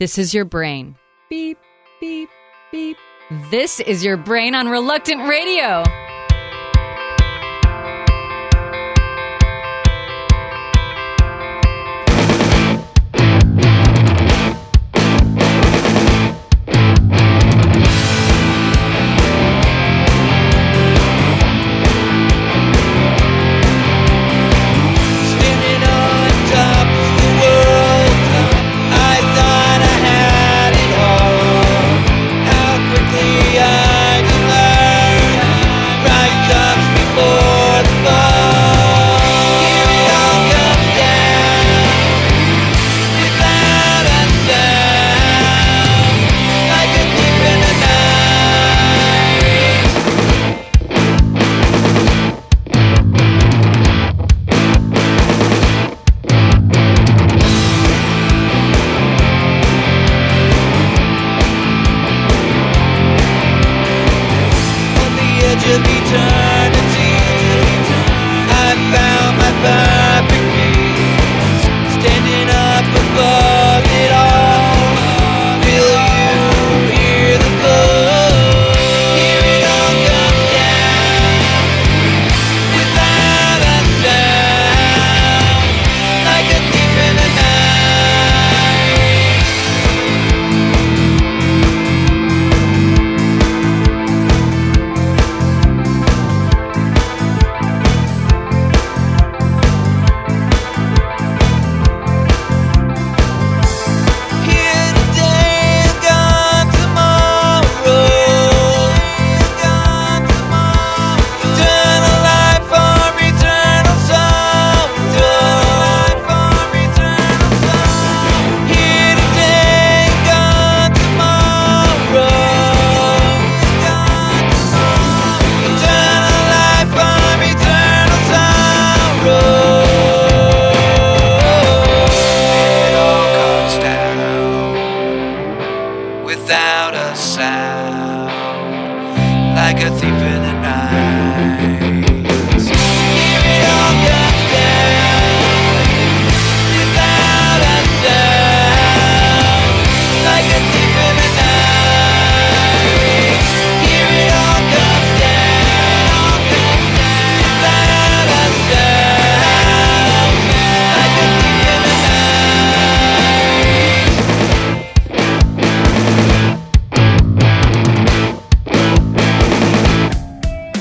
This is your brain. Beep, beep, beep. This is your brain on Reluctant Radio.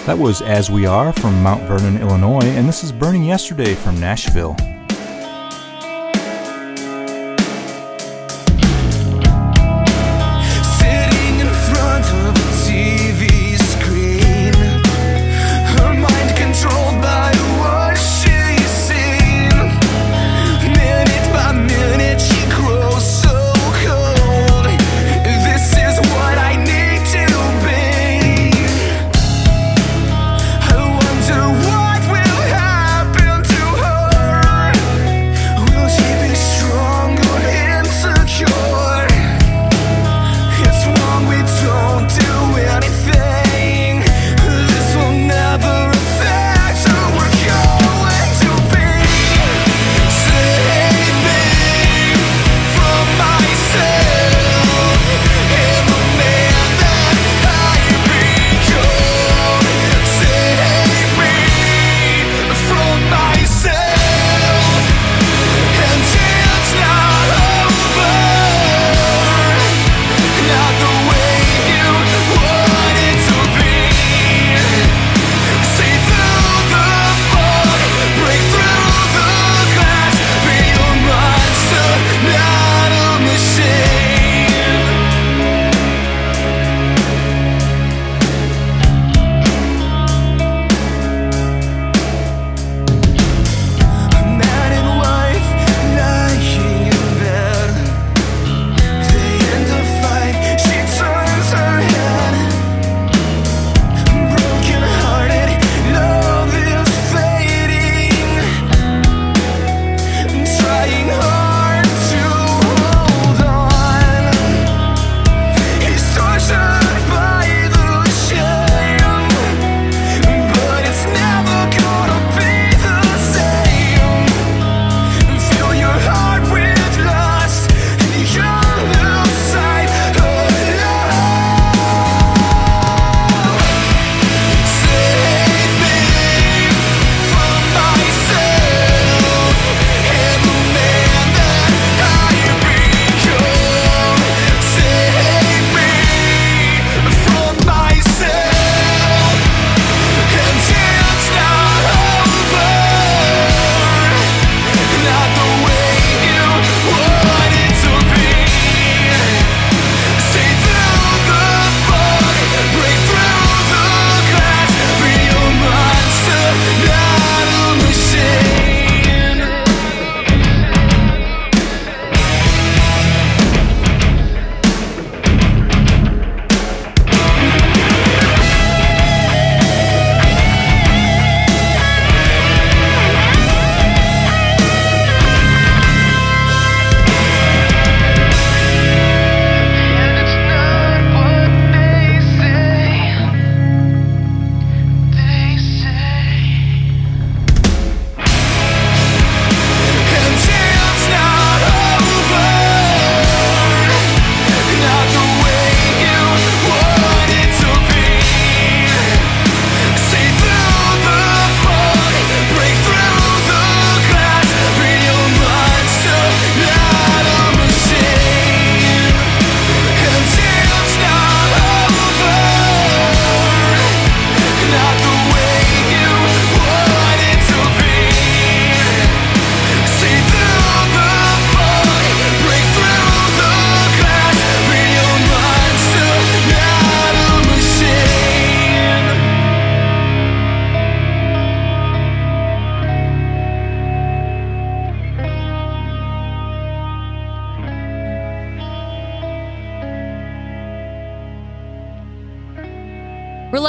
That was As We Are from Mount Vernon, Illinois, and this is Burning Yesterday from Nashville.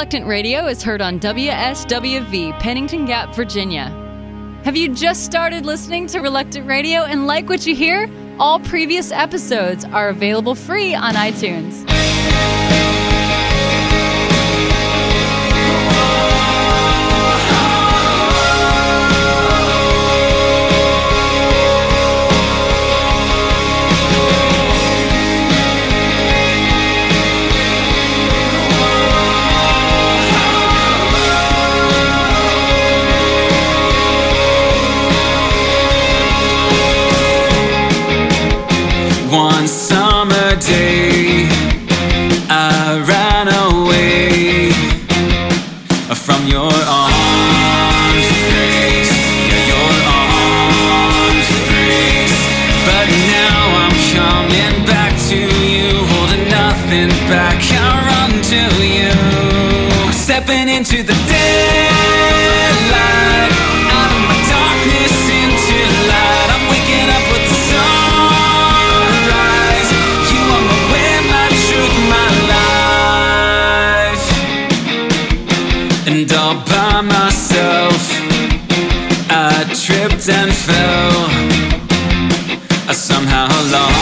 Reluctant Radio is heard on WSWV, Pennington Gap, Virginia. Have you just started listening to Reluctant Radio and like what you hear? All previous episodes are available free on iTunes. somehow lost.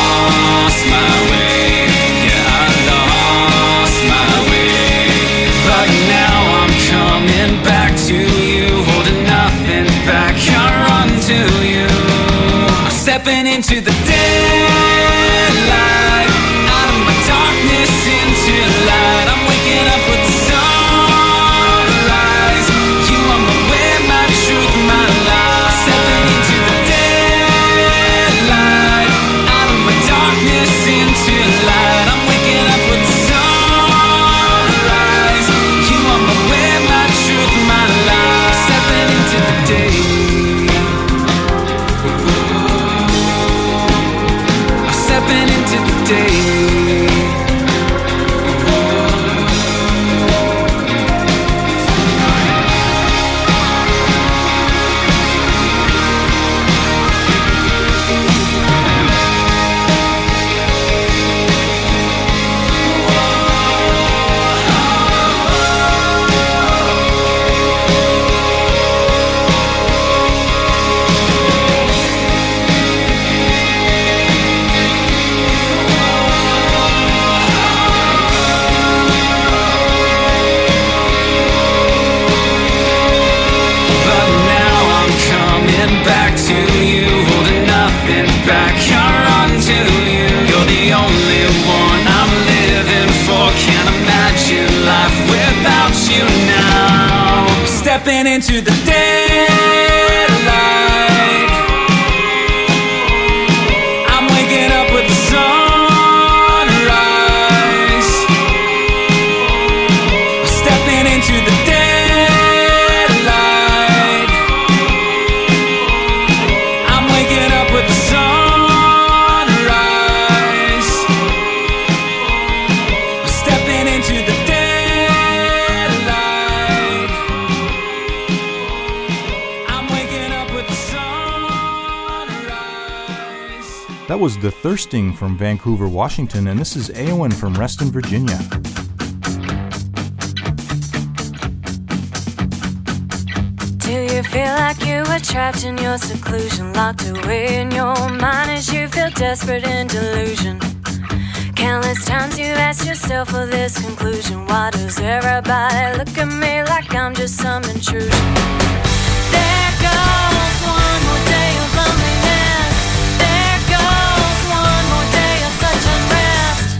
That was The Thirsting from Vancouver, Washington, and this is Aowen from Reston, Virginia. Do you feel like you trapped in your seclusion, locked away in your mind as you feel desperate delusion? Countless times you've yourself for this conclusion. Why does everybody look at me like I'm just some intrusion?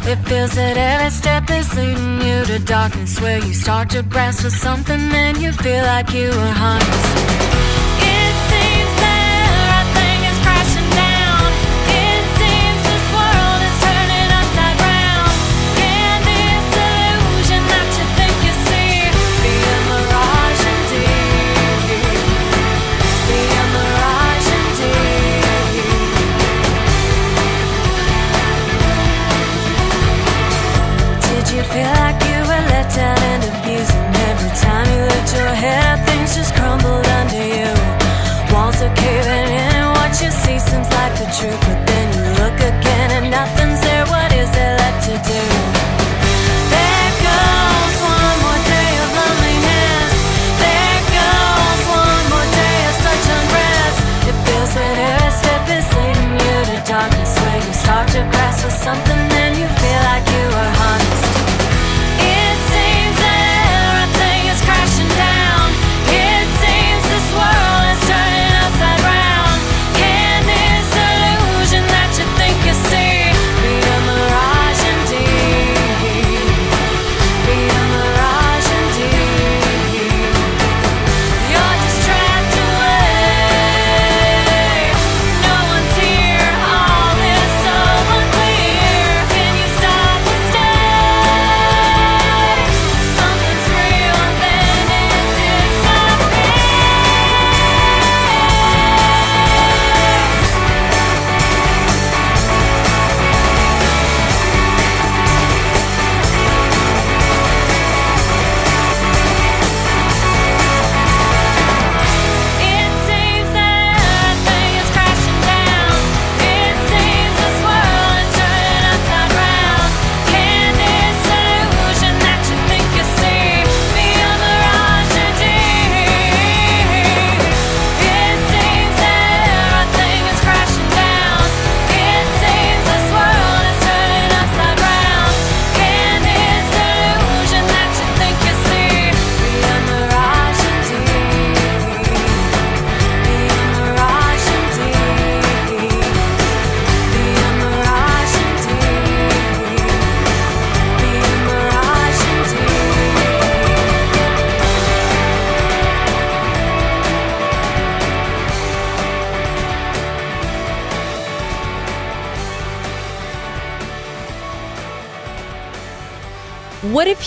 It feels that every step is leading you to darkness, where you start to grasp for something and you feel like you are harnessed. Start your grass with something and you feel like you are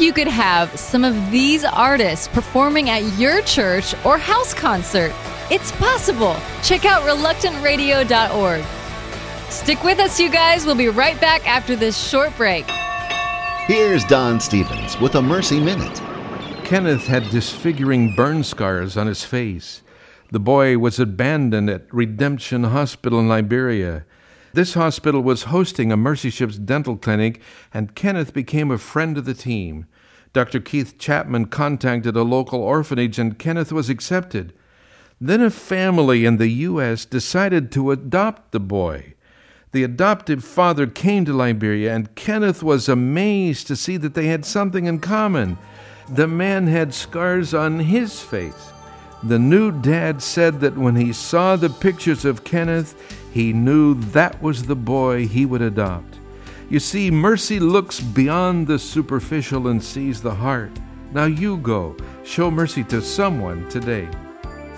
What if you could have some of these artists performing at your church or house concert? It's possible. Check out reluctantradio.org. Stick with us, you guys. We'll be right back after this short break. Here's Don Stephens with a Mercy Minute. Kenneth had disfiguring burn scars on his face. The boy was abandoned at Redemption Hospital in Liberia. This hospital was hosting a Mercy Ships dental clinic, and Kenneth became a friend of the team. Dr. Keith Chapman contacted a local orphanage, and Kenneth was accepted. Then a family in the U.S. decided to adopt the boy. The adoptive father came to Liberia, and Kenneth was amazed to see that they had something in common. The man had scars on his face. The new dad said that when he saw the pictures of Kenneth, he knew that was the boy he would adopt. You see, mercy looks beyond the superficial and sees the heart. Now you go. Show mercy to someone today.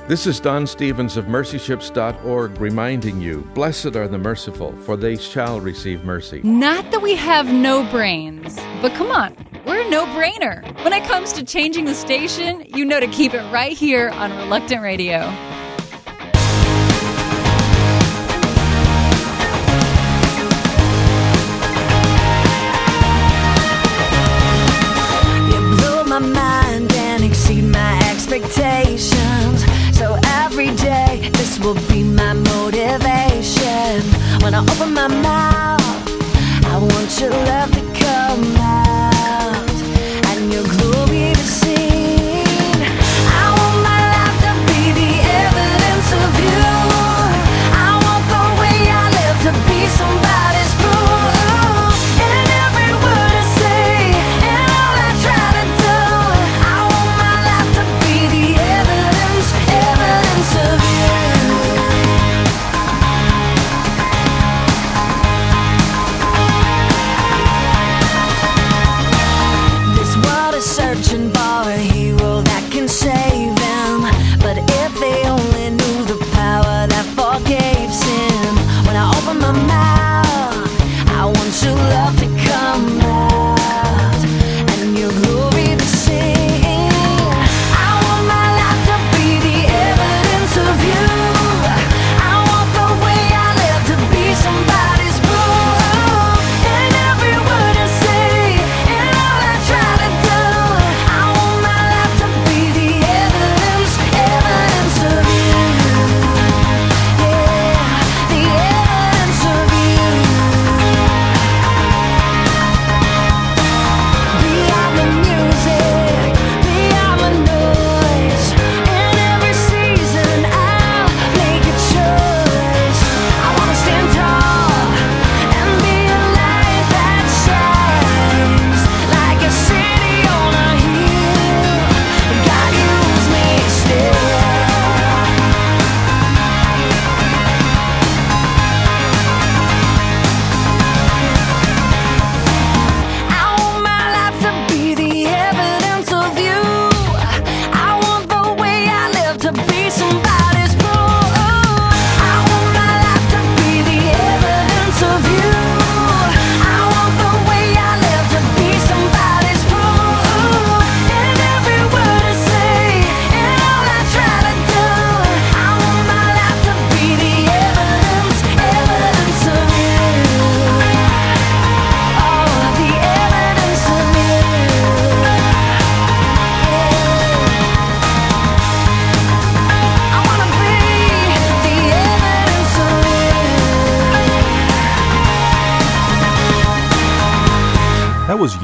This is Don Stephens of mercyships.org reminding you Blessed are the merciful, for they shall receive mercy. Not that we have no brains, but come on, we're a no brainer. When it comes to changing the station, you know to keep it right here on Reluctant Radio.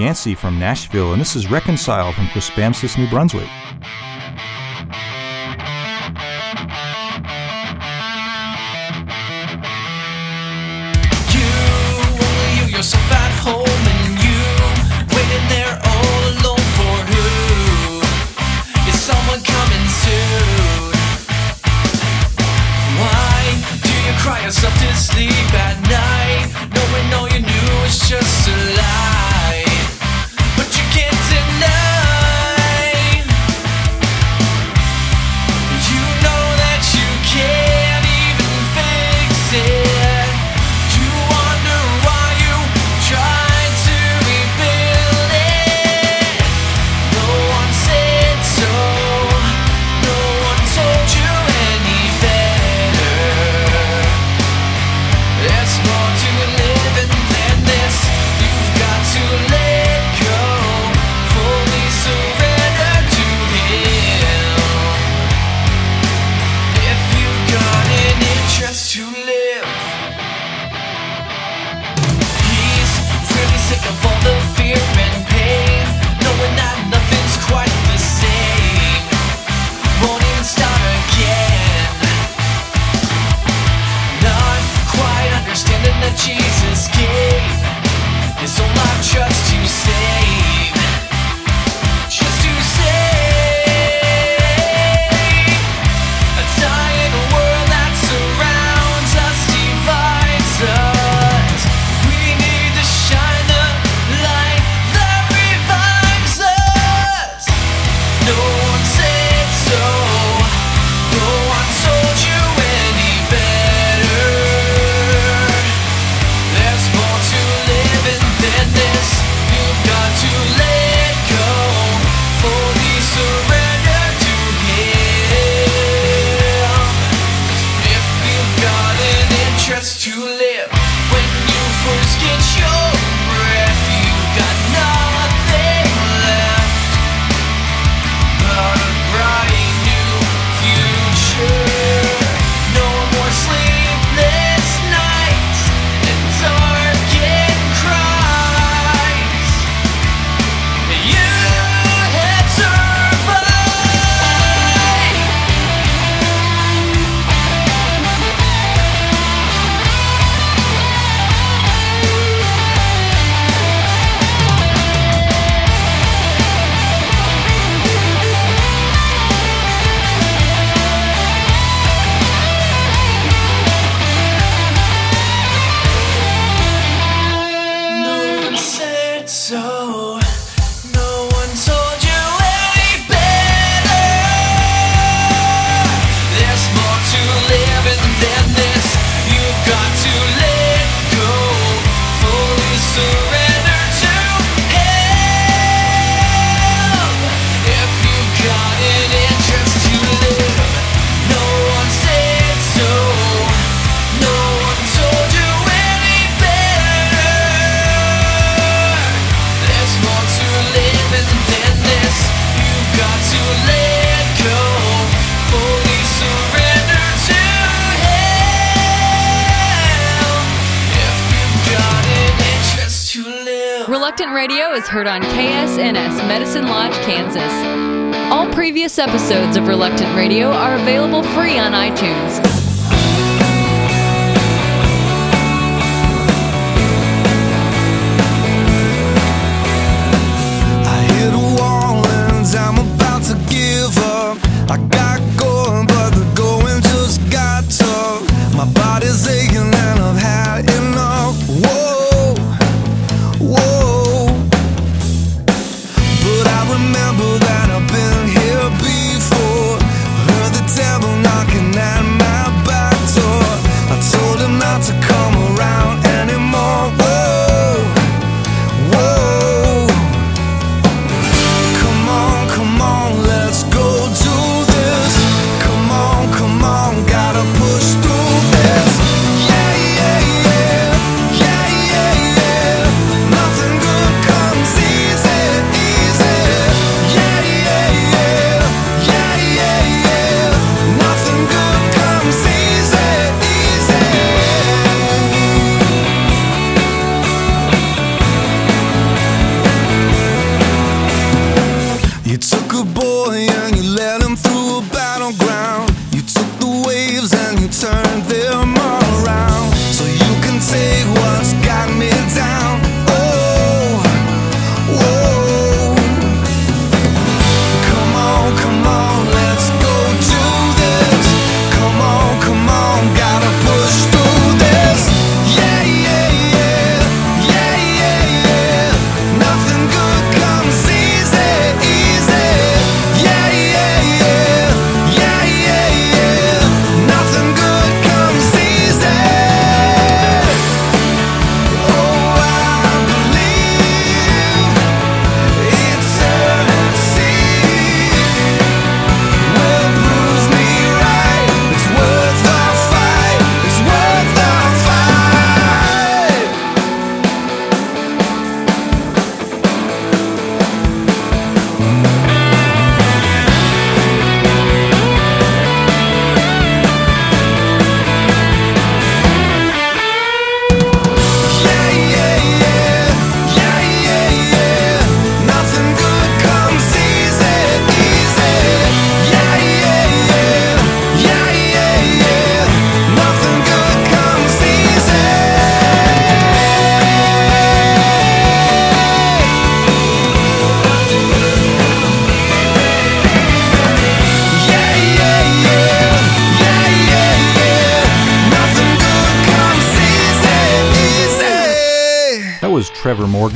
Yancey from Nashville, and this is Reconcile from Quispamsis, New Brunswick. Radio is heard on KSNS, Medicine Lodge, Kansas. All previous episodes of Reluctant Radio are available free on iTunes.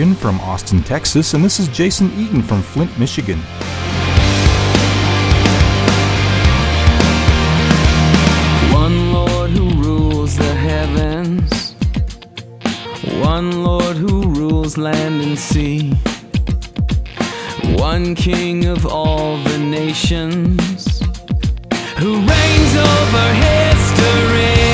Morgan from Austin, Texas, and this is Jason Eaton from Flint, Michigan. One Lord who rules the heavens, one Lord who rules land and sea, one King of all the nations. Who reigns over history,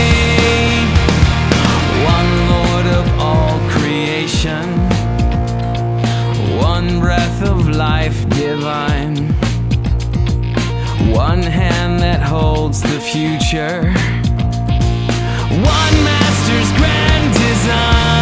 life divine. One hand that holds the future. One master's grand design.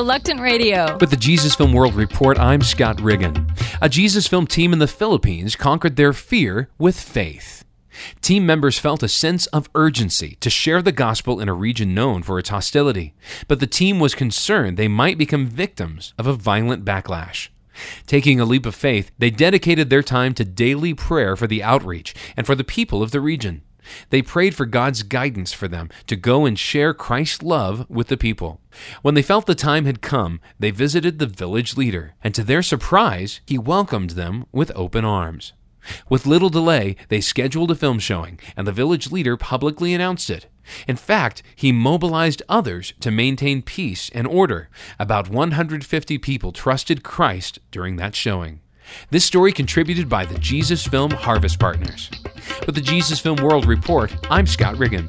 Reluctant Radio. With the Jesus Film World Report, I'm Scott Riggin. A Jesus Film team in the Philippines conquered their fear with faith. Team members felt a sense of urgency to share the gospel in a region known for its hostility, but the team was concerned they might become victims of a violent backlash. Taking a leap of faith, they dedicated their time to daily prayer for the outreach and for the people of the region. They prayed for God's guidance for them to go and share Christ's love with the people. When they felt the time had come, they visited the village leader, and to their surprise, he welcomed them with open arms. With little delay, they scheduled a film showing, and the village leader publicly announced it. In fact, he mobilized others to maintain peace and order. About 150 people trusted Christ during that showing. This story contributed by the Jesus Film Harvest Partners. With the Jesus Film World Report, I'm Scott Riggin.